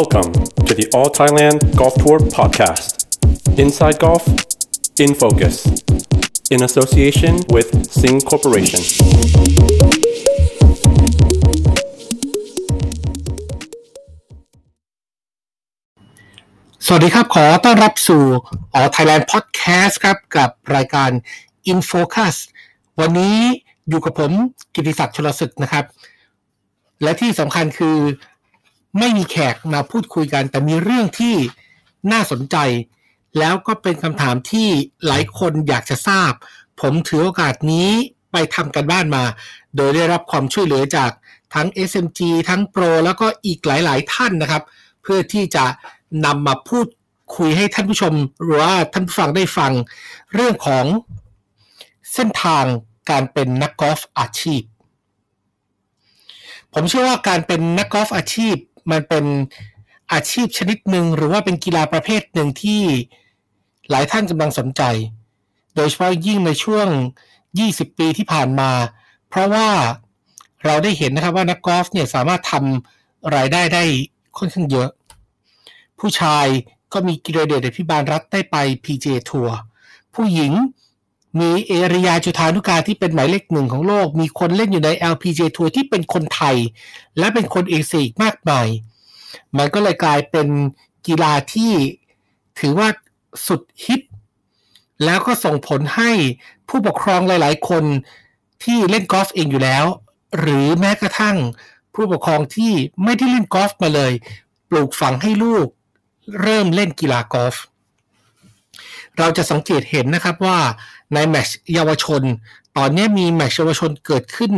Welcome to the All Thailand Golf Tour podcast. Inside Golf, in focus, in association with Sing Corporation. สวัสดีครับขอต้อนรับสู่ออ Thailand Podcast ครับ กับรายการ In Focus วันนี้อยู่กับผมกิติศักดิ์ชลศึกนะครับ และที่สำคัญคือ ไม่มีแขกมาพูดคุยกัน แต่มีเรื่องที่น่าสนใจ แล้วก็เป็นคำถามที่หลายคนอยากจะทราบ ผมถือโอกาสนี้ไปทำกันบ้านมา โดยได้รับความช่วยเหลือจากทั้ง SMG ทั้ง Pro แล้วก็อีกหลาย ๆ ท่านนะครับ เพื่อที่จะนำมาพูดคุยให้ท่านผู้ชมหรือว่าท่านผู้ฟังได้ฟัง เรื่องของเส้นทางการเป็นนักกอล์ฟอาชีพ ผมเชื่อว่าการเป็นนักกอล์ฟอาชีพ มันเป็นอาชีพชนิดหนึ่งหรือว่าเป็นกีฬาประเภทหนึ่งที่หลายท่านกำลังสนใจ โดยเฉพาะยิ่งในช่วง 20 ปีที่ผ่านมา เพราะว่าเราได้เห็นนะครับว่านักกอล์ฟเนี่ยสามารถทำรายได้ได้ค่อนข้างเยอะ ผู้ชายก็มีกิรเดชอภิบาลรัฐได้ไป PGA ทัวร์ผู้หญิง มีเอริยาจุธานุการที่เป็นหมายเลขหนึ่งของโลก มีคนเล่นอยู่ใน LPGA ทัวร์ที่เป็นคนไทย และเป็นคนเอเชียอีกมากมาย มันก็เลยกลายเป็นกีฬาที่ถือว่าสุดฮิต แล้วก็ส่งผลให้ผู้ปกครองหลาย ๆ คนที่เล่นกอล์ฟเองอยู่แล้ว หรือแม้กระทั่งผู้ปกครองที่ไม่ได้เล่นกอล์ฟมาเลย ปลูกฝังให้ลูกเริ่มเล่นกีฬากอล์ฟเราจะสังเกตเห็นนะครับว่า ในแมชเยาวชน ตอนนี้มีแมชเยาวชนเกิดขึ้น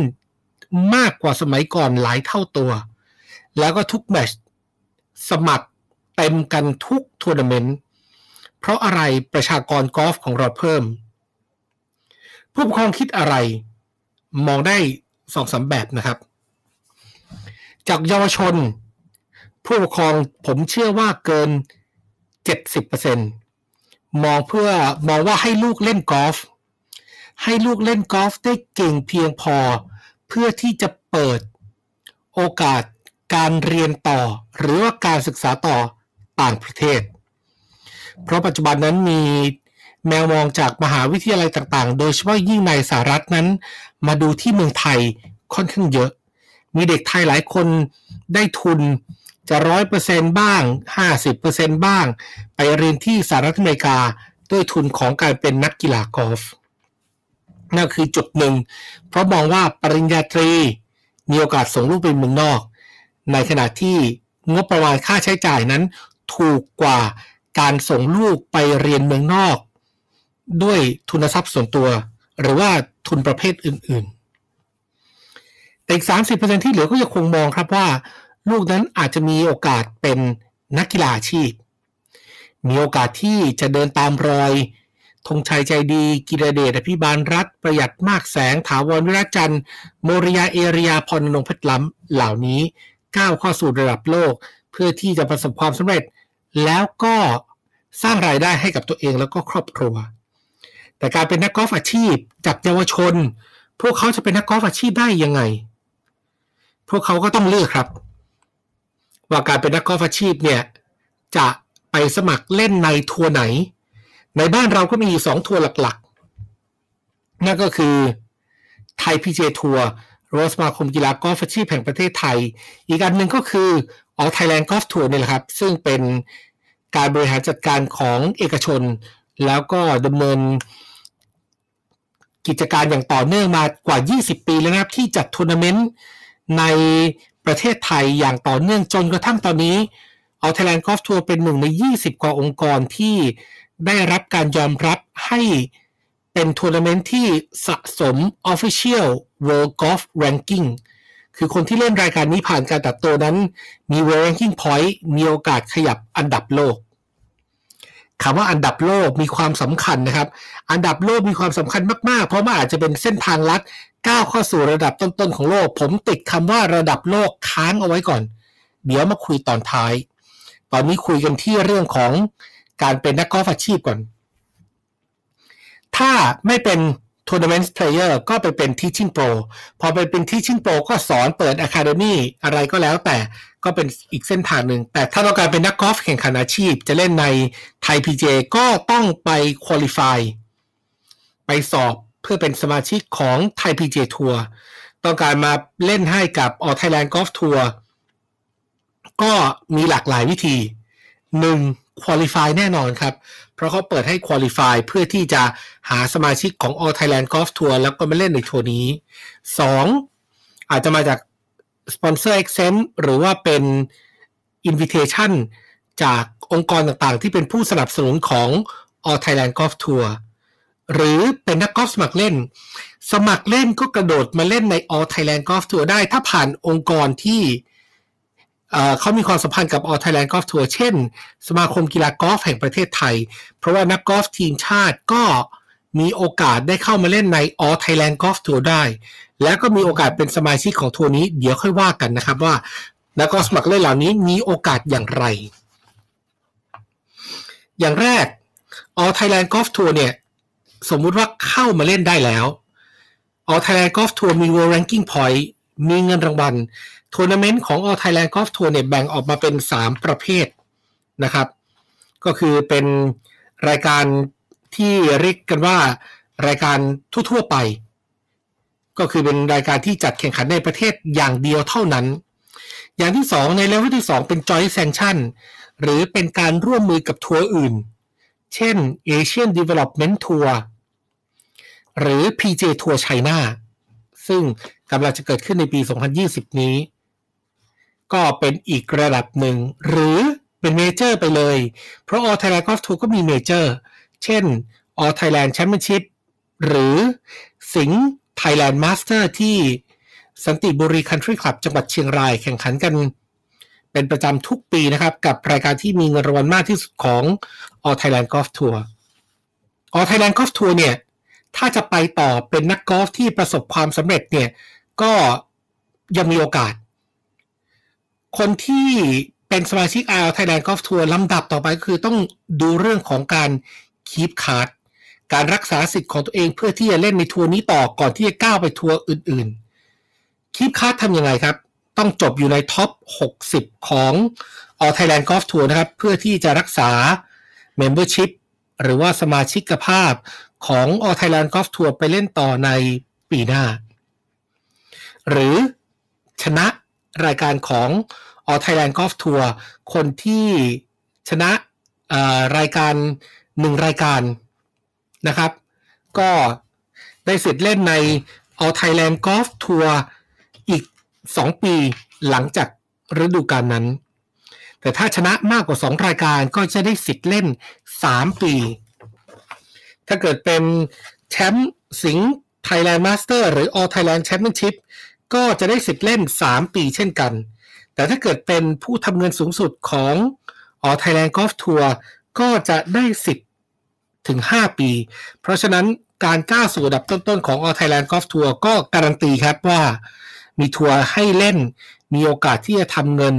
มากกว่าสมัยก่อนหลายเท่าตัว แล้วก็ทุกแมชสมัครเต็มกันทุกทัวร์นาเมนต์ เพราะอะไรประชากรกอล์ฟของเราเพิ่ม ผู้ปกครองคิดอะไร มองได้สองสาแบบนะครับ จากเยาวชน ผู้ปกครองผมเชื่อว่าเกิน 70% มองเพื่อมองว่าให้ลูกเล่นกอล์ฟให้ลูกเล่นกอล์ฟได้เก่งเพียงพอ เพื่อที่จะเปิดโอกาสการเรียนต่อ หรือว่าการศึกษาต่อต่างประเทศ เพราะปัจจุบันนั้นมีแมวมองจากมหาวิทยาลัยต่างๆ โดยเฉพาะยิ่งในสหรัฐนั้น มาดูที่เมืองไทยค่อนข้างเยอะ มีเด็กไทยหลายคนได้ทุน จะร้อยเปอร์เซนบ้างห้าสิบเปอร์เซนบ้าง ไปเรียนที่สหรัฐอเมริกาด้วยทุนของการเป็นนักกีฬากอล์ฟนั่นคือจุดหนึ่ง เพราะมองว่าปริญญาตรีมีโอกาสส่งลูกไปเมืองนอก ในขณะที่งบประมาณค่าใช้จ่ายนั้น ถูกกว่าการส่งลูกไปเรียนเมืองนอก ด้วยทุนทรัพย์ส่วนตัว หรือว่าทุนประเภทอื่น ๆ แต่อีก 30%ที่เหลือก็ยังคงมองครับว่า ลูกนั้นอาจจะมีโอกาสเป็นนักกีฬาอาชีพ มีโอกาสที่จะเดินตามรอยธงชัยใจดีกิรเดชอภิบาลรัฐ ประหยัดมากแสงถาวรวิรจันทร์โมริยาเอริยาพรนงเพชรล้ำเหล่านี้ก้าวเข้าสู่ระดับโลก เพื่อที่จะประสบความสำเร็จ แล้วก็สร้างรายได้ให้กับตัวเองแล้วก็ครอบครัว แต่การเป็นนักกอล์ฟอาชีพจากเยาวชน พวกเขาจะเป็นนักกอล์ฟอาชีพได้ยังไง พวกเขาก็ต้องเลือกครับ ว่าการเป็นนักกอล์ฟอาชีพเนี่ยจะไปสมัครเล่นในทัวร์ไหน ในบ้านเราก็มีสองทัวร์หลักๆ นั่นก็คือไทยพีเจทัวร์หรือสมาคมกีฬากอล์ฟอาชีพแห่งประเทศไทย อีกอันหนึ่งก็คือ All Thailand Golf Tour นี่แหละครับ ซึ่งเป็นการบริหารจัดการของเอกชน แล้วก็ดำเนินกิจการอย่างต่อเนื่องมากว่า 20 ปีแล้วนะครับ ที่จัดทัวร์นาเมนต์ใน ประเทศไทยอย่างต่อเนื่องจนกระทั่งตอนนี้ All Thailand Golf Tour เป็นหนึ่งใน 20 กว่าองค์กรที่ได้รับการยอมรับให้เป็นทัวร์นาเมนต์ที่สะสม Official World Golf Ranking คือคนที่เล่นรายการนี้ผ่านการตัดตัวนั้น มี World Ranking Point มีโอกาสขยับอันดับโลก คำว่าอันดับโลกมีความสำคัญนะครับ อันดับโลกมีความสำคัญมากๆ เพราะมันอาจจะเป็นเส้นทางลัดก้าวเข้าสู่ระดับต้นๆของโลก ผมติดคำว่าระดับโลกค้างเอาไว้ก่อน เดี๋ยวมาคุยตอนท้าย ตอนนี้คุยกันที่เรื่องของการเป็นนักกอล์ฟอาชีพก่อน ถ้าไม่เป็น Tournament Player ก็ไปเป็น Teaching Pro พอไปเป็น Teaching Pro ก็สอนเปิด Academy อะไรก็แล้วแต่ก็เป็นอีกเส้นทางหนึ่ง แต่ถ้าเราการเป็นนักกอล์ฟแข่งขันอาชีพ จะเล่นในไทย PJ ก็ต้องไป Qualify ไปสอบเพื่อเป็นสมาชิกของไทย PJ ทัวร์ต้องการมาเล่นให้กับ All Thailand Golf Tour ก็มีหลากหลายวิธี 1. Qualify แน่นอนครับ เพราะเขาเปิดให้ Qualify เพื่อที่จะหาสมาชิกของ All Thailand Golf Tour แล้วก็มาเล่นในทัวร์นี้ 2. อาจจะมาจาก Sponsor Exempt หรือว่าเป็น Invitation จากองค์กรต่างๆ ที่เป็นผู้สนับสนุนของ All Thailand Golf Tour หรือเป็นนักกอล์ฟสมัครเล่น สมัครเล่นก็กระโดดมาเล่นใน All Thailand Golf Tour ได้ ถ้าผ่านองค์กรที่ เขามีความสัมพันธ์กับ All Thailand Golf Tour เช่น สมาคมกีฬากอล์ฟแห่งประเทศไทย เพราะว่านักกอล์ฟทีมชาติก็มีโอกาสได้เข้ามาเล่นใน All Thailand Golf Tour ได้ แล้วก็มีโอกาสเป็นสมาชิกของทัวร์นี้ เดี๋ยวค่อยว่ากันนะครับว่า นักกอล์ฟสมัครเล่นเหล่านี้มีโอกาสอย่างไร อย่างแรก All Thailand Golf Tour เนี่ย สมมุติว่าเข้ามาเล่นได้แล้ว All Thailand Golf Tour มี World Ranking Point มีเงินรางวัล ทัวร์นาเมนต์ของ All Thailand Golf Tour เนี่ยแบ่งออกมาเป็น 3 ประเภทนะครับ ก็คือเป็นรายการที่เรียกกันว่ารายการทั่วๆไป ก็คือเป็นรายการที่จัดแข่งขันในประเทศอย่างเดียวเท่านั้น อย่างที่ 2 ในเลเวลที่ 2 เป็น Joint Sanction หรือเป็นการร่วมมือกับทัวร์อื่น เช่น Asian Development Tour หรือ PGA Tour China ซึ่งกำลังจะเกิดขึ้นในปี 2020 นี้ ก็เป็นอีกระดับหนึ่ง หรือเป็นเมเจอร์ไปเลย เพราะ All Thailand Golf Tour ก็มีเมเจอร์ เช่น All Thailand Championship หรือสิงห์ Thailand Master ที่สันติบุรี Country Club จังหวัดเชียงรายแข่งขันกัน เป็นประจำทุกปีนะครับ กับรายการที่มีเงินรางวัลมากที่สุดของ All Thailand Golf Tour All Thailand Golf Tour เนี่ย ถ้าจะไปต่อเป็นนักกอล์ฟที่ประสบความสำเร็จเนี่ย ก็ยังมีโอกาส คนที่เป็นสมาชิก All Thailand Golf Tour ลำดับต่อไปคือต้องดูเรื่องของการ keep card การรักษาสิทธิ์ของตัวเองเพื่อที่จะเล่นในทัวร์นี้ต่อก่อนที่จะก้าวไปทัวร์อื่นๆ keep card ทำยังไงครับ ต้องจบอยู่ใน top 60 ของ All Thailand Golf Tour นะครับ เพื่อที่จะรักษา Membership หรือว่าสมาชิกภาพของ All Thailand Golf Tour ไปเล่นต่อในปีหน้า หรือชนะรายการของ All Thailand Golf Tour คนที่ชนะรายการหนึ่งรายการนะครับ ก็ได้สิทธิ์เล่นใน All Thailand Golf Tour อีก 2 ปีหลังจากฤดูกาลนั้น แต่ถ้าชนะมากกว่า 2 รายการก็จะได้สิทธิ์เล่น 3 ปี ถ้าเกิดเป็นแชมป์สิงห์ Thailand Master หรือ All Thailand Championship ก็จะได้สิทธิ์เล่น 3 ปีเช่นกัน แต่ถ้าเกิดเป็นผู้ทำเงินสูงสุดของ All Thailand Golf Tour ก็จะได้สิทธิ์ถึง 5 ปี เพราะฉะนั้นการก้าวสู่ระดับต้นๆของ All Thailand Golf Tour ก็การันตีครับว่ามีทัวร์ให้เล่น มีโอกาสที่จะทำเงิน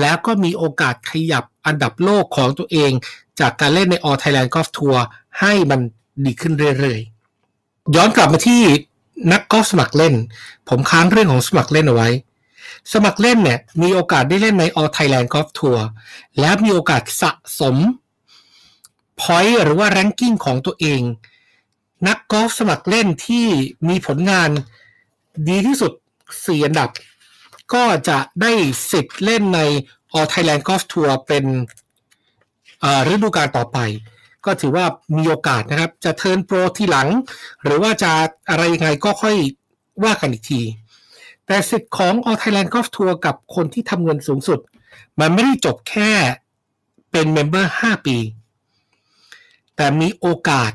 แล้วก็มีโอกาสขยับอันดับโลกของตัวเอง จากการเล่นใน All Thailand Golf Tour ให้มันดีขึ้นเรื่อยๆ ย้อนกลับมาที่นักกอล์ฟสมัครเล่น ผมค้างเรื่องของสมัครเล่นเอาไว้ สมัครเล่นเนี่ยมีโอกาสได้เล่นใน All Thailand Golf Tour และมีโอกาสสะสม point หรือว่า ranking ของตัวเอง นักกอล์ฟสมัครเล่นที่มีผลงานดีที่สุด4อันดับ ก็จะได้สิทธิ์เล่นใน All Thailand Golf Tour เป็นฤดูกาลต่อไป ก็ถือว่ามีโอกาสนะครับ จะเทิร์นโปรที่หลัง หรือว่าจะอะไรยังไงก็ค่อยว่ากันอีกที แต่สิทธิ์ของ All Thailand Golf Tour กับคนที่ทำเงินสูงสุด มันไม่ได้จบแค่เป็น member 5ปี แต่มีโอกาส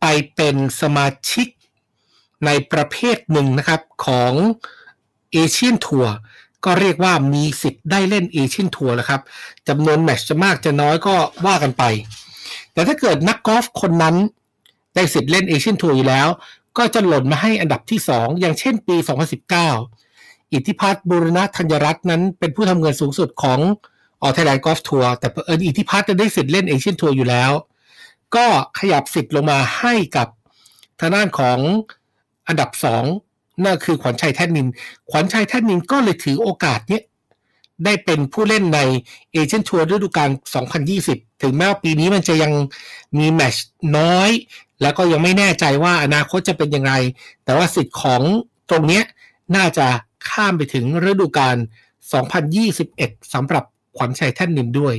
ไปเป็นสมาชิกในประเภทหนึ่งนะครับของเอเชียนทัวร์ก็เรียกว่ามีสิทธิ์ได้เล่นเอเชียนทัวร์แล้วครับจำนวนแมตช์จะมากจะน้อยก็ว่ากันไป แต่ถ้าเกิดนักกอล์ฟคนนั้นได้สิทธิ์เล่นเอเชียนทัวร์อยู่แล้ว ก็จะหล่นมาให้อันดับที่ 2 อย่างเช่นปี 2019 อิทธิพัฒน์บุรณะธัญรัตน์นั้นเป็นผู้ทำเงินสูงสุดของ All Thailand Golf Tour แต่เอออิทธิพัฒน์จะได้สิทธิ์เล่นเอเชียนทัวร์อยู่แล้ว ก็ขยับสิทธิ์ลงมาให้กับทางด้านของอันดับสองนั่นคือขวัญชัยแท่นนิล ขวัญชัยแท่นนิลก็เลยถือโอกาสเนี้ยได้เป็นผู้เล่นในเอเชียนทัวร์ฤดูกาล 2020 ถึงแม้ว่าปีนี้มันจะยังมีแมชน้อย แล้วก็ยังไม่แน่ใจว่าอนาคตจะเป็นยังไงแต่ว่าสิทธิ์ของตรงนี้น่าจะข้ามไปถึงฤดูกาล 2021สำหรับขวัญชัยแท่นนินด้วย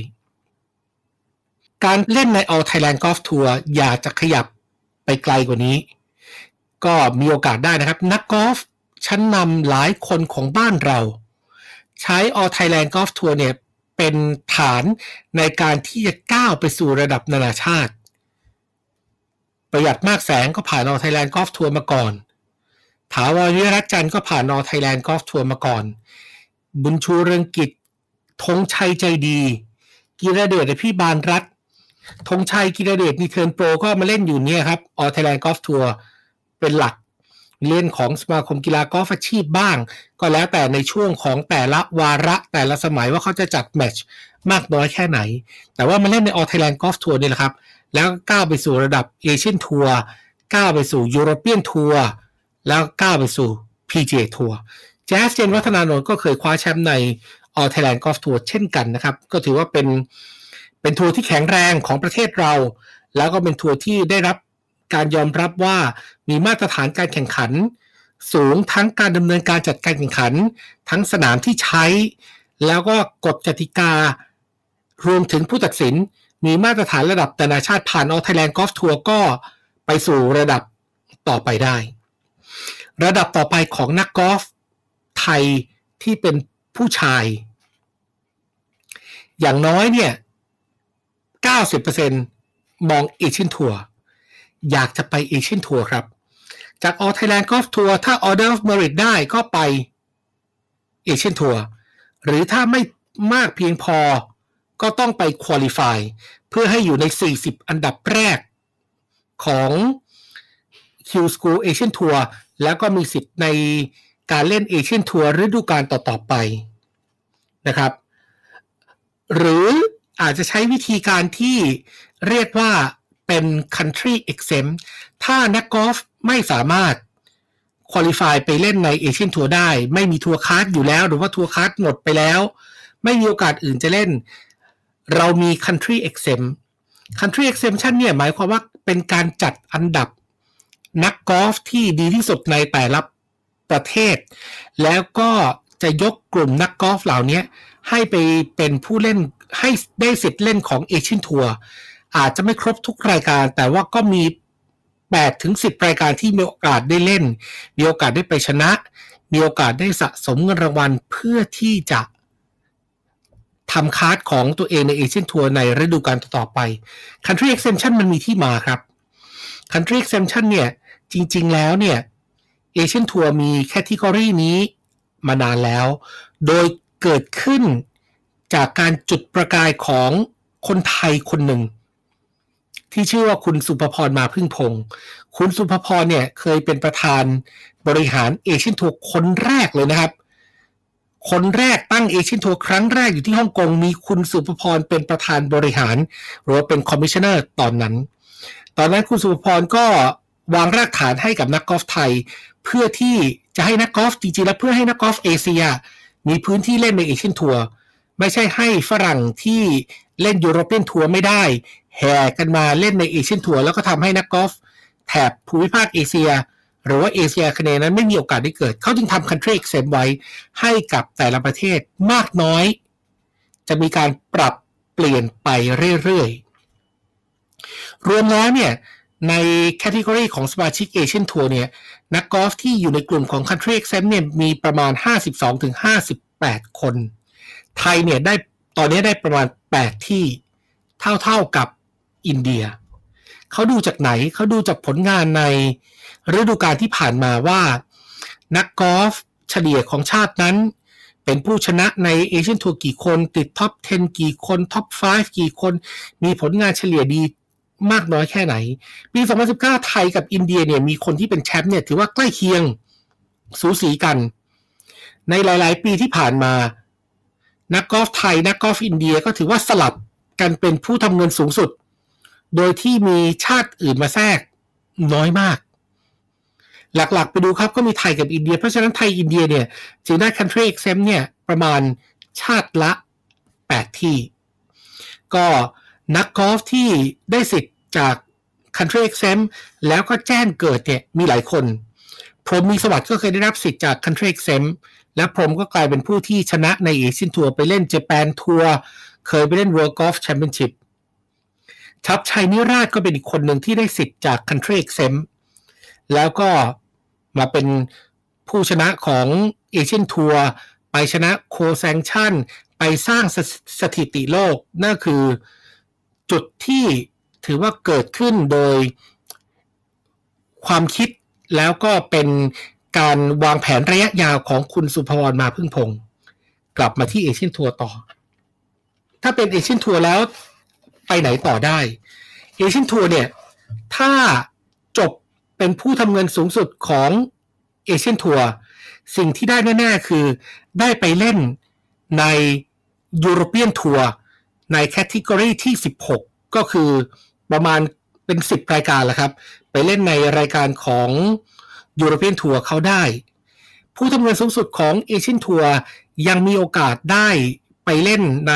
การเล่นใน All Thailand Golf Tour อยากจะขยับไปไกลกว่านี้ ก็มีโอกาสได้นะครับ นักกอล์ฟชั้นนำหลายคนของบ้านเรา ใช้ All Thailand Golf Tour เนี่ยเป็นฐานในการที่จะก้าวไปสู่ระดับนานาชาติ ประหยัดมากแสงก็ผ่าน All Thailand Golf Tour มาก่อน ถาวรวิรัตจันทร์ก็ผ่าน All Thailand Golf Tour มาก่อน บุญชูเรืองกิจธงชัยใจดี กีรเดชพี่บานรัฐธงชัยกีรเดชนีเทิร์นโปรก็มาเล่นอยู่เนี่ยครับ All Thailand Golf Tour เป็นหลักเล่นของสมาคมกีฬากอล์ฟอาชีพบ้าง ก็แล้วแต่ในช่วงของแต่ละวาระแต่ละสมัยว่าเขาจะจัดแมตช์มากน้อยแค่ไหน แต่ว่ามาเล่นใน All Thailand Golf Tour นี่แหละครับ แล้วก้าวไปสู่ระดับเอเชียนทัวร์ก้าวไปสู่ยุโรเปียนทัวร์แล้วก้าวไปสู่ PGA ทัวร์แจ๊สเจนวัฒนานนท์ก็เคยคว้าแชมป์ใน All Thailand Golf Tour เช่นกันนะครับ ก็ถือว่าเป็นเป็นทัวร์ที่แข็งแรงของประเทศเรา แล้วก็เป็นทัวร์ที่ได้รับการยอมรับว่ามีมาตรฐานการแข่งขัน สูงทั้งการดำเนินการจัดการแข่งขัน ทั้งสนามที่ใช้ แล้วก็กฎกติกา รวมถึงผู้ตัดสิน มีมาตรฐานระดับนานาชาติผ่าน All Thailand Golf Tour ก็ไปสู่ระดับต่อไปได้ ระดับต่อไปของนักกอล์ฟไทยที่เป็นผู้ชาย อย่างน้อยเนี่ย 90%มองเอเชียนทัวร์อยากจะไปเอเชียนทัวร์ครับ จาก All Thailand Golf Tour ถ้า Order of Merit ได้ก็ไปเอเชียนทัวร์หรือถ้าไม่มากเพียงพอ ก็ต้องไป Qualify เพื่อให้อยู่ใน 40 อันดับแรกของ Q School Asian Tour แล้วก็มีสิทธิ์ในการเล่นเอเชียนทัวร์ฤดูกาลต่อ ๆ ไปนะครับ หรืออาจจะใช้วิธีการที่เรียกว่าเป็น country exempt ถ้านักกอล์ฟไม่สามารถ qualify ไปเล่นในเอเชียนทัวร์ได้ ไม่มี tour card อยู่แล้ว หรือว่า tour card หมดไปแล้ว ไม่มีโอกาสอื่นจะเล่น เรามี country exempt country exemption เนี่ยหมายความว่าเป็นการจัดอันดับนักกอล์ฟที่ดีที่สุดในแต่ละประเทศ แล้วก็จะยกกลุ่มนักกอล์ฟเหล่านี้ให้ไปเป็นผู้เล่นให้ได้สิทธิ์เล่นของเอเชียนทัวร์อาจจะไม่ครบทุกรายการ แต่ว่าก็มี8ถึง10 รายการที่มีโอกาสได้เล่น มีโอกาสได้ไปชนะ มีโอกาสได้สะสมเงินรางวัลเพื่อที่จะ ทำ card ของตัวเองในเอเชียนทัวร์ในฤดูกาลต่อไป Country Exemption มันมีที่มาครับ Country Exemption เนี่ยจริง ๆ แล้วเนี่ยเอเชียนทัวร์มี category นี้มานานแล้ว โดยเกิดขึ้นจากการจุดประกายของคนไทยคนหนึ่ง ที่ชื่อว่าคุณสุภพรมาพึ่งพง คุณสุภพรเนี่ยเคยเป็นประธานบริหารเอเชียนทัวร์คนแรกเลยนะครับ คนแรกตั้งเอเชียนทัวร์ครั้งแรกอยู่ที่ฮ่องกงมีคุณสุภพรเป็นประธานบริหาร หรือว่าเป็น commissioner ตอนนั้น ตอนนั้นคุณสุภพรก็วางรากฐานให้กับนักกอล์ฟไทย เพื่อที่จะให้นักกอล์ฟจริงๆแล้วเพื่อให้นักกอล์ฟเอเชีย มีพื้นที่เล่นในเอเชียนทัวร์ไม่ใช่ให้ฝรั่งที่เล่นยูโรเปียนทัวร์ไม่ได้ แห่กันมาเล่นในเอเชียนทัวร์แล้วก็ทำให้นักกอล์ฟแถบภูมิภาคเอเชีย หรือว่าเอเชียคะแนนนั้นไม่มีโอกาสได้เกิด เขาจึงทำ country exempt ไว้ให้กับแต่ละประเทศมากน้อย จะมีการปรับเปลี่ยนไปเรื่อยๆ รวมแล้วเนี่ยใน category ของสมาชิกเอเชียนทัวร์เนี่ยนักกอล์ฟที่อยู่ในกลุ่มของ country exempt เนี่ยมีประมาณ 52-58 คน ไทยเนี่ยได้ตอนนี้ได้ประมาณ 8 ที่เท่าๆกับอินเดีย เขาดูจากไหนเขาดูจากผลงานในฤดูกาลที่ผ่านมาว่า นักกอล์ฟเฉลี่ยของชาตินั้น เป็นผู้ชนะในเอเชียนทัวร์กี่คน ติดท็อป 10 กี่คนท็อป 5 กี่คน มีผลงานเฉลี่ยดีมากน้อยแค่ไหน ปี 2019 ไทยกับอินเดียเนี่ยมีคนที่เป็นแชมป์เนี่ยถือว่าใกล้เคียงสูสีกัน ในหลาย ๆ ปีที่ผ่านมา นักกอล์ฟไทย นักกอล์ฟอินเดียก็ถือว่าสลับกันเป็นผู้ทำเงินสูงสุด โดยที่มีชาติอื่นมาแทรกน้อยมาก หลักๆ ไปดูครับก็มีไทยกับอินเดีย เพราะฉะนั้นไทยอินเดียเนี่ยจึงได้ country exempt เนี่ยประมาณชาติละ 8 ที่ ก็นักกอล์ฟที่ได้สิทธิ์จาก country exempt แล้วก็แจ้งเกิดเนี่ยมีหลายคน พรหมมีสวัสดิ์ก็เคยได้รับสิทธิ์จาก country exempt และพรหมก็กลายเป็นผู้ที่ชนะในเอเชียนทัวร์ไปเล่นเจแปนทัวร์เคยไปเล่น World Golf Championship ชับชัยนิราชก็เป็นอีกคนหนึ่งที่ได้สิทธิ์จาก country exempt แล้วก็มาเป็นผู้ชนะของเอเชียนทัวร์ไปชนะโคแซงชั่น ไปสร้างสสถิติโลก นั่นคือจุดที่ถือว่าเกิดขึ้นโดยความคิดแล้วก็เป็นการวางแผนระยะยาวของคุณสุภวรมาพึ่งพง กลับมาที่เอเชียนทัวร์ต่อ ถ้าเป็นเอเชียนทัวร์แล้ว ไปไหนต่อได้เอเชียนทัวร์เนี่ยถ้าจบเป็นผู้ทำเงินสูงสุดของเอเชียนทัวร์สิ่งที่ได้แน่ๆคือได้ไปเล่นในยูโรเปียนทัวร์ใน category ที่ 16 ก็คือประมาณเป็น 10 รายการแหละครับ ไปเล่นในรายการของยูโรเปียนทัวร์เขาได้ ผู้ทำเงินสูงสุดของเอเชียนทัวร์ยังมีโอกาสได้ไปเล่นใน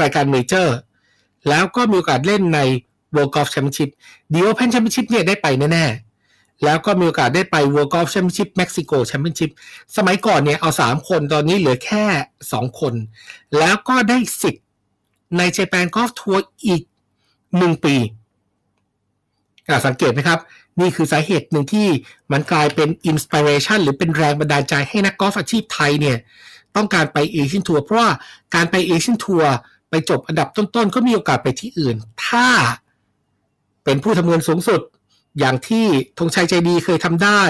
รายการเมเจอร์ แล้วก็มีโอกาสเล่นใน World Golf Championship ดี Open Championship เนี่ยได้ไปแน่ๆ แล้วก็มีโอกาสได้ไป World Golf Championship Mexico Championship สมัยก่อนเนี่ยเอา 3 คนตอนนี้เหลือแค่ 2 คน แล้วก็ได้สิทธิ์ใน Japan Golf Tour อีก 1 ปีสังเกตไหมครับ นี่คือสาเหตุหนึ่งที่มันกลายเป็น inspiration หรือเป็นแรงบันดาลใจให้นักกอล์ฟอาชีพไทยเนี่ยต้องการไปเอเชียนทัวร์เพราะว่าการไปเอเชียนทัวร์ ไปจบอันดับต้นๆก็มีโอกาสไปที่อื่น ถ้าเป็นผู้ทำเงินสูงสุด อย่างที่ธงชัยใจดีเคยทำได้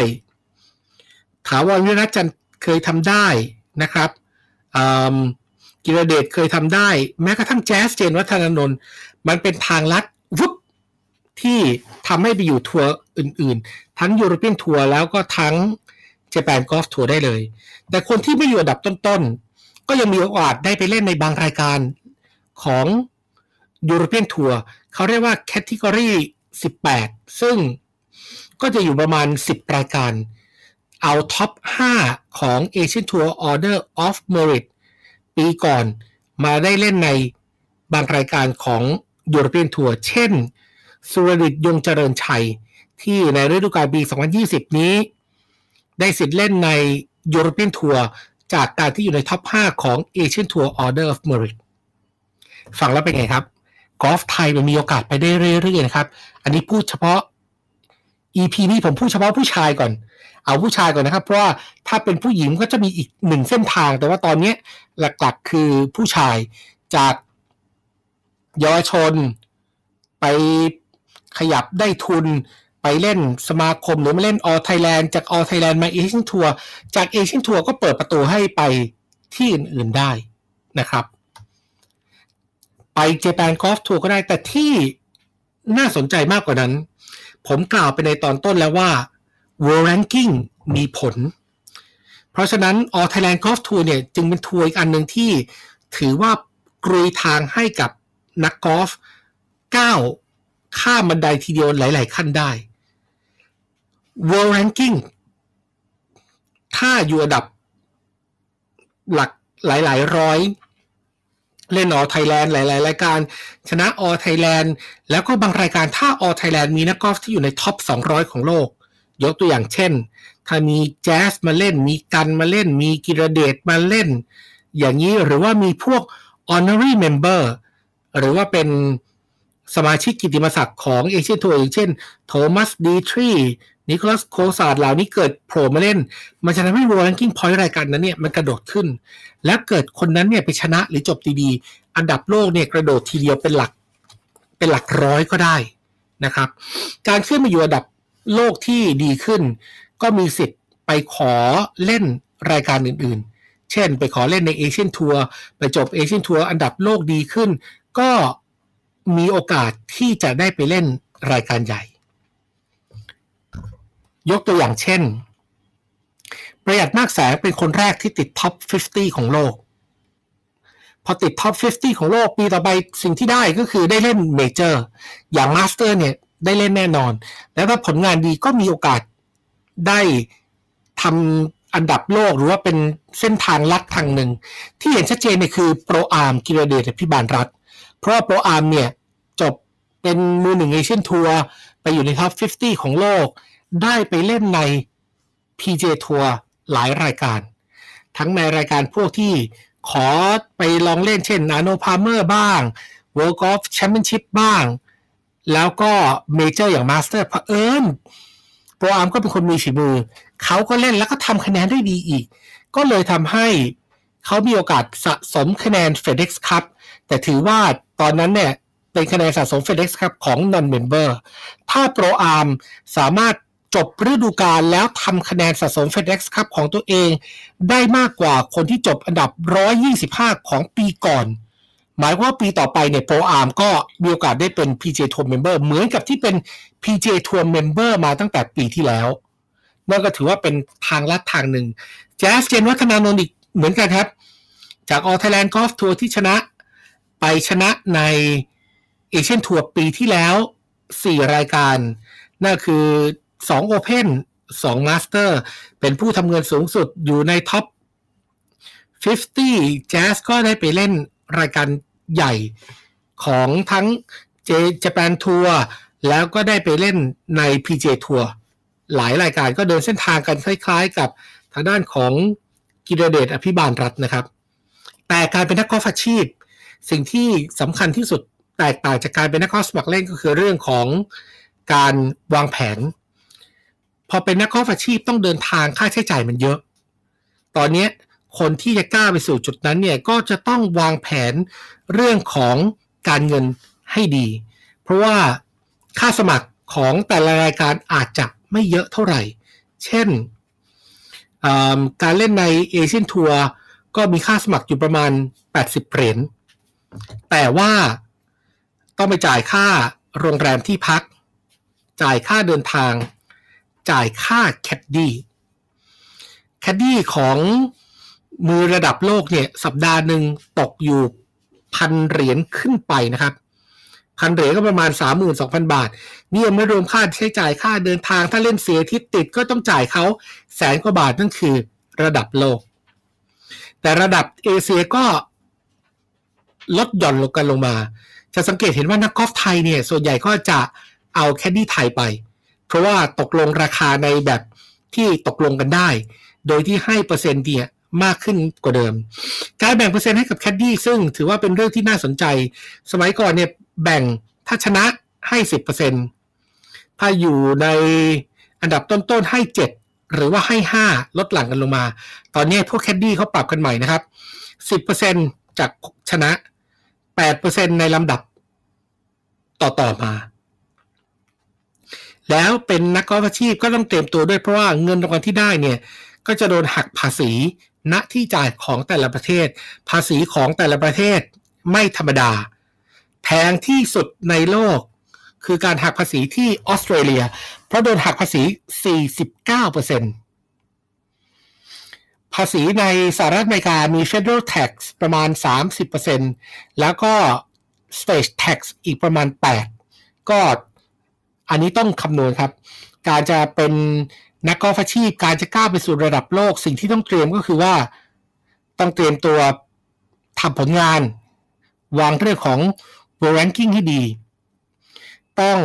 ถาวรวิรัตน์จันทร์เคยทำได้นะครับกิรเดชเคยทำได้ แม้กระทั่งแจ๊สเจนวัฒนานนท์มันเป็นทางลัดวูบที่ทำให้ไปอยู่ทัวร์อื่นๆ ทั้งยูโรเปียนทัวร์แล้วก็ทั้งเจแปนกอล์ฟทัวร์ได้เลย แต่คนที่ไม่อยู่อันดับต้นๆ ก็ยังมีโอกาสได้ไปเล่นในบางรายการ ของยูโรเปียนทัวร์เขาเรียกว่า category 18 ซึ่งก็จะอยู่ประมาณ 10 รายการ เอาท็อป 5 ของ Asian Tour Order of Merit ปีก่อนมาได้เล่นในบางรายการของยูโรเปียนทัวร์เช่น สุรดิษยงค์เจริญชัย ที่ในฤดูกาลปี 2020 นี้ ได้สิทธิ์เล่นในยูโรเปียนทัวร์จากการที่อยู่ในท็อป 5 ของ Asian Tour Order of Merit ฟังแล้วเป็นไงครับกอล์ฟไทยมันมีโอกาสไปได้เรื่อยๆนะครับ อันนี้พูดเฉพาะ EP นี้ผมพูดเฉพาะผู้ชายก่อน เอาผู้ชายก่อนนะครับ เพราะว่าถ้าเป็นผู้หญิงก็จะมีอีกหนึ่งเส้นทาง แต่ว่าตอนนี้หลักๆคือผู้ชายจากเยาวชน ไปขยับได้ทุนไปเล่นสมาคมหรือมาเล่นออลไทยแลนด์จากออลไทยแลนด์มาเอเชียนทัวร์จากเอเชียนทัวร์ก็เปิดประตูให้ไปที่อื่นๆได้นะครับ ไปเจแปนกอล์ฟทัวร์ก็ได้ แต่ที่น่าสนใจมากกว่านั้น ผมกล่าวไปในตอนต้นแล้วว่า World Ranking มีผล เพราะฉะนั้น All Thailand Golf Tour เนี่ยจึงเป็นทัวร์อีกอันหนึ่งที่ถือว่ากรุยทางให้กับนักกอล์ฟก้าวข้ามบันไดทีเดียวหลาย ๆ ขั้นได้ World Ranking ถ้าอยู่อันดับหลักหลาย ๆ ร้อย เล่นออไทยแลนด์หลาย ๆ รายการ ชนะออลไทยแลนด์แล้วก็บางรายการถ้าออลไทยแลนด์มีนักกอล์ฟที่อยู่ในท็อป 200 ของโลก ยกตัวอย่างเช่น ถ้ามีแจ๊สมาเล่น มีกัญจน์มาเล่น มีกิรเดชมาเล่น อย่างนี้หรือว่ามีพวก honorary member หรือว่าเป็นสมาชิกกิตติมศักดิ์ของเอเชียทัวร์อย่างเช่น Thomas Detry Nicolas Colsaerts เหล่านี้เกิดโผล่มาเล่น มันจะทำให้ World Ranking Point รายการนั้นเนี่ยมันกระโดดขึ้น และเกิดคนนั้นเนี่ยไปชนะหรือจบดีๆ อันดับโลกเนี่ยกระโดดทีเดียวเป็นหลักเป็นหลักร้อยก็ได้นะครับ การขึ้นมาอยู่อันดับโลกที่ดีขึ้น ก็มีสิทธิ์ไปขอเล่นรายการอื่นๆ เช่นไปขอเล่นในเอเชียนทัวร์ไปจบเอเชียนทัวร์อันดับโลกดีขึ้น ก็มีโอกาสที่จะได้ไปเล่นรายการใหญ่ ยกตัวอย่างเช่น ประหยัดมากแสงเป็นคนแรกที่ติดท็อป 50 ของโลก พอติดท็อป 50 ของโลกปีต่อไปสิ่งที่ได้ก็คือได้เล่นเมเจอร์อย่างมาสเตอร์เนี่ยได้เล่นแน่นอน แล้วถ้าผลงานดีก็มีโอกาสได้ทำอันดับโลกหรือว่าเป็นเส้นทางลัดทางหนึ่ง ที่เห็นชัดเจนเนี่ยคือโปรอาร์มกิรเดชอภิบาลรัตน์ เพราะว่าโปรอาร์มเนี่ยจบเป็นมือหนึ่งเอเชียนทัวร์ไปอยู่ในท็อป 50 ของโลก ได้ไปเล่นใน PJ ทัวร์หลายรายการ ทั้งในรายการพวกที่ขอไปลองเล่นเช่น Arnold Palmer บ้าง World Golf Championship บ้าง แล้วก็เมเจอร์อย่างมาสเตอร์เผอิญโปรอาร์มก็เป็นคนมีฝีมือ เขาก็เล่นแล้วก็ทำคะแนนได้ดีอีก ก็เลยทำให้เขามีโอกาสสะสมคะแนน FedEx Cup แต่ถือว่าตอนนั้นเนี่ยเป็นคะแนนสะสม FedEx Cup ของ non-member ถ้าโปรอาร์มสามารถ จบฤดูกาลแล้วทำคะแนนสะสม FedEx Cup ของตัวเอง ได้มากกว่าคนที่จบอันดับ 125 ของปีก่อน หมายว่าปีต่อไปเนี่ยโปรอาร์มก็มีโอกาสได้เป็น PJ Tour Member เหมือนกับที่เป็น PJ Tour Member มาตั้งแต่ปีที่แล้ว นั่นก็ถือว่าเป็นทางลัดทางหนึ่งแจ๊สเจนวัฒนานนท์อีกเหมือนกันครับ จาก All Thailand Golf Tour ที่ชนะ ไปชนะในเอเชียนทัวร์ปีที่แล้ว 4 รายการนั่นคือ 2 Open 2 Masters เป็นผู้ทำเงินสูงสุดอยู่ในท็อป 50 Jazz ก็ได้ไปเล่นรายการใหญ่ของทั้ง J Japan Tour แล้วก็ได้ไปเล่นใน PJ Tour หลายรายการก็เดินเส้นทางกันคล้ายๆ กับทางด้านของกิรเดชอภิบาลรัฐนะครับ แต่การเป็นนักกอล์ฟอาชีพ สิ่งที่สำคัญที่สุดแตกต่างจากการเป็นนักกอล์ฟสมัครเล่นก็คือเรื่องของการวางแผน พอเป็นนักกอล์ฟอาชีพต้องเดินทางค่าใช้จ่ายมันเยอะ ตอนนี้คนที่จะกล้าไปสู่จุดนั้นเนี่ยก็จะต้องวางแผนเรื่องของการเงินให้ดี เพราะว่าค่าสมัครของแต่ละรายการอาจจะไม่เยอะเท่าไหร่ เช่นการเล่นในเอเชียนทัวร์ก็มีค่าสมัครอยู่ประมาณ 80 เหรียญ แต่ว่าต้องไปจ่ายค่าโรงแรมที่พัก จ่ายค่าเดินทาง จ่ายค่าแคดดี้แคดดี้ของมือระดับโลกเนี่ย สัปดาห์หนึ่งตกอยู่พันเหรียญขึ้นไปนะครับพันเหรียญก็ประมาณ 32,000 บาท นี่ยังไม่รวมค่าใช้จ่ายค่าเดินทาง ถ้าเล่นเสียทิศติดก็ต้องจ่ายเขาแสนกว่าบาทนั่นคือระดับโลก แต่ระดับเอเชียก็ลดหย่อนลงกันลงมา จะสังเกตเห็นว่านักกอล์ฟไทยเนี่ย ส่วนใหญ่ก็จะเอาแคดดี้ไทยไป เพราะว่าตกลงราคาในแบบที่ตกลงกันได้ โดยที่ให้เปอร์เซ็นต์เนี่ยมากขึ้นกว่าเดิม การแบ่งเปอร์เซ็นต์ให้กับแคดดี้ซึ่งถือว่าเป็นเรื่องที่น่าสนใจ สมัยก่อนเนี่ยแบ่งถ้าชนะให้สิบเปอร์เซ็นต์ถ้าอยู่ในอันดับต้นๆให้เจ็ดหรือว่าให้ห้าลดหลั่งกันลงมา ตอนนี้พวกแคดดี้เขาปรับกันใหม่นะครับสิบเปอร์เซ็นจากชนะแปดเปอร์เซ็นในลำดับต่อต่อมา แล้วเป็นนักกอล์ฟอาชีพก็ต้องเตรียมตัวด้วยเพราะว่าเงินรางวัลที่ได้เนี่ยก็จะโดนหักภาษีณที่จ่ายของแต่ละประเทศ ภาษีของแต่ละประเทศไม่ธรรมดา แพงที่สุดในโลก คือการหักภาษีที่ออสเตรเลีย เพราะโดนหักภาษี 49%ภาษีในสหรัฐอเมริกามี federal tax ประมาณ 30%แล้วก็ state tax อีกประมาณ 8 ก็ อันนี้ต้องคำนวณครับ การจะเป็นนักกอล์ฟอาชีพ การจะก้าวไปสู่ระดับโลก สิ่งที่ต้องเตรียมก็คือว่าต้องเตรียมตัวทำผลงาน วางเรื่องของ world ranking ให้ดี ต้อง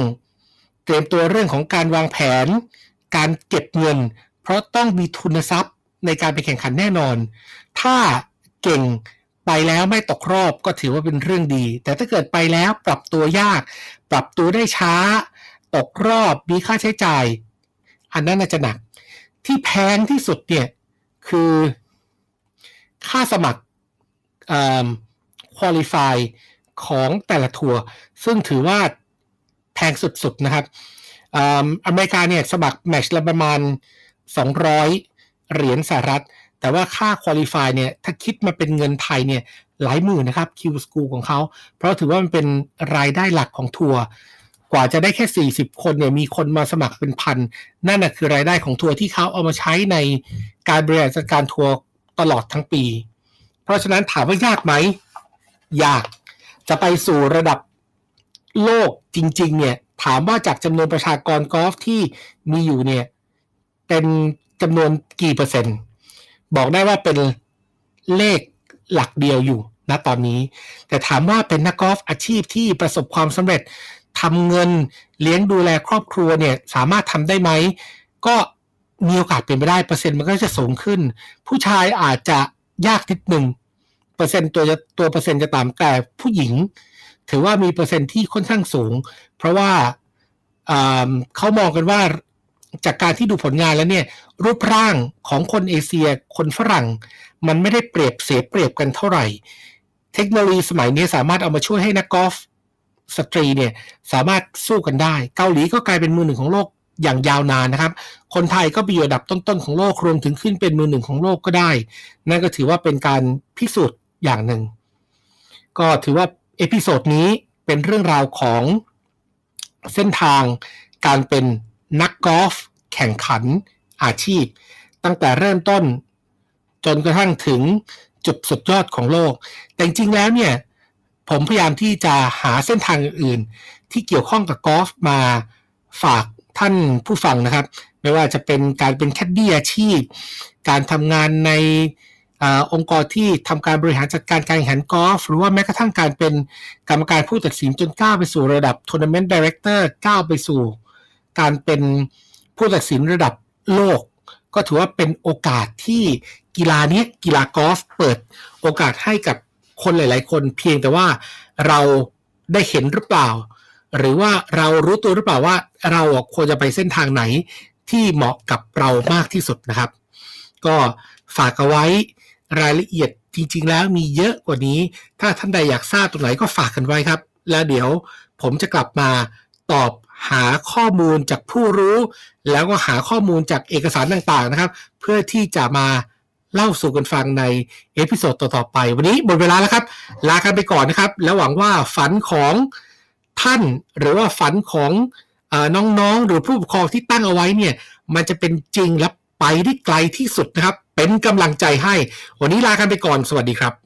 เตรียมตัวเรื่องของการวางแผน การเก็บเงิน เพราะต้องมีทุนทรัพย์ในการไปแข่งขันแน่นอน ถ้าเก่งไปแล้วไม่ตกรอบก็ถือว่าเป็นเรื่องดี แต่ถ้าเกิดไปแล้วปรับตัวยาก ปรับตัวได้ช้า ตกรอบมีค่าใช้จ่าย อันนั้นอาจจะหนัก ที่แพงที่สุดเนี่ยคือค่าสมัครคุริฟายของแต่ละทัวร์ซึ่งถือว่าแพงสุดๆนะครับอเมริกาเนี่ยสมัครแมชละประมาณ 200 เหรียญสหรัฐ แต่ว่าค่าคุริฟายเนี่ยถ้าคิดมาเป็นเงินไทยเนี่ยหลายหมื่นนะครับคิวสกูของเขา เพราะถือว่ามันเป็นรายได้หลักของทัวร์ กว่าจะได้แค่ 40 คนเนี่ยมีคนมาสมัครเป็นพัน นั่นนะคือรายได้ของทัวร์ที่เขาเอามาใช้ในการบริหารจัดการทัวร์ตลอดทั้งปี เพราะฉะนั้นถามว่ายากไหม ยากจะไปสู่ระดับโลกจริง ๆ เนี่ย ถามว่าจากจำนวนประชากรกอล์ฟที่มีอยู่เนี่ย เป็นจำนวนกี่เปอร์เซ็นต์ บอกได้ว่าเป็นเลขหลักเดียวอยู่ณตอนนี้ แต่ถามว่าเป็นนักกอล์ฟอาชีพที่ประสบความสำเร็จ ทำเงินเลี้ยงดูแลครอบครัวเนี่ยสามารถทำได้ไหม ก็มีโอกาสเป็นไปได้เปอร์เซ็นต์มันก็จะสูงขึ้น ผู้ชายอาจจะยากนิดหนึ่งเปอร์เซ็นต์ตัวจะตัวเปอร์เซ็นต์จะต่ำแต่ผู้หญิง ถือว่ามีเปอร์เซ็นต์ที่ค่อนข้างสูง เพราะว่าเขามองกันว่าจากการที่ดูผลงานแล้วเนี่ยรูปร่างของคนเอเชียคนฝรั่ง มันไม่ได้เปรียบเสียเปรียบกันเท่าไหร่ เทคโนโลยีสมัยนี้สามารถเอามาช่วยให้นักกอล์ฟ สตรีเนี่ยสามารถสู้กันได้ เกาหลีก็กลายเป็นมือหนึ่งของโลกอย่างยาวนานนะครับ คนไทยก็มีระดับต้นๆของโลกรวมถึงขึ้นเป็นมือหนึ่งของโลกก็ได้ นั่นก็ถือว่าเป็นการพิสูจน์อย่างหนึ่ง ก็ถือว่า episode นี้เป็นเรื่องราวของเส้นทางการเป็นนักกอล์ฟแข่งขันอาชีพ ตั้งแต่เริ่มต้นจนกระทั่งถึงจุดสุดยอดของโลก แต่จริงๆแล้วเนี่ย ผมพยายามที่จะหาเส้นทางอื่นๆ ที่เกี่ยวข้องกับกอล์ฟมาฝากท่านผู้ฟังนะครับ ไม่ว่าจะเป็นการเป็นแคดดี้อาชีพ การทำงานในองค์กรที่ทำการบริหารจัดการการแข่งขันกอล์ฟหรือว่าแม้กระทั่งการเป็นกรรมการผู้ตัดสินจนก้าวไปสู่ระดับ tournament director ก้าวไปสู่ การเป็นผู้ตัดสินระดับโลก ก็ถือว่าเป็นโอกาสที่กีฬานี้กีฬากอล์ฟเปิดโอกาสให้กับ คนหลาย ๆ คนเพียงแต่ว่าเราได้เห็นหรือเปล่า หรือว่าเรารู้ตัวหรือเปล่าว่า เราควรจะไปเส้นทางไหนที่เหมาะกับเรามากที่สุดนะครับ ก็ฝากเอาไว้รายละเอียดจริง ๆ แล้วมีเยอะกว่านี้ ถ้าท่านใดอยากทราบตรงไหนก็ฝากกันไว้ครับ แล้วเดี๋ยวผมจะกลับมาตอบหาข้อมูลจากผู้รู้ แล้วก็หาข้อมูลจากเอกสารต่างๆนะครับ เพื่อที่จะมา เล่าสู่กันฟังใน episode ต่อๆไป วันนี้หมดเวลาแล้วครับ ลากันไปก่อนนะครับ แล้วหวังว่าฝันของท่านหรือว่าฝันของน้องๆ หรือผู้ปกครองที่ตั้งเอาไว้เนี่ย มันจะเป็นจริงและไปได้ไกลที่สุดนะครับ เป็นกำลังใจให้ วันนี้ลากันไปก่อนสวัสดีครับ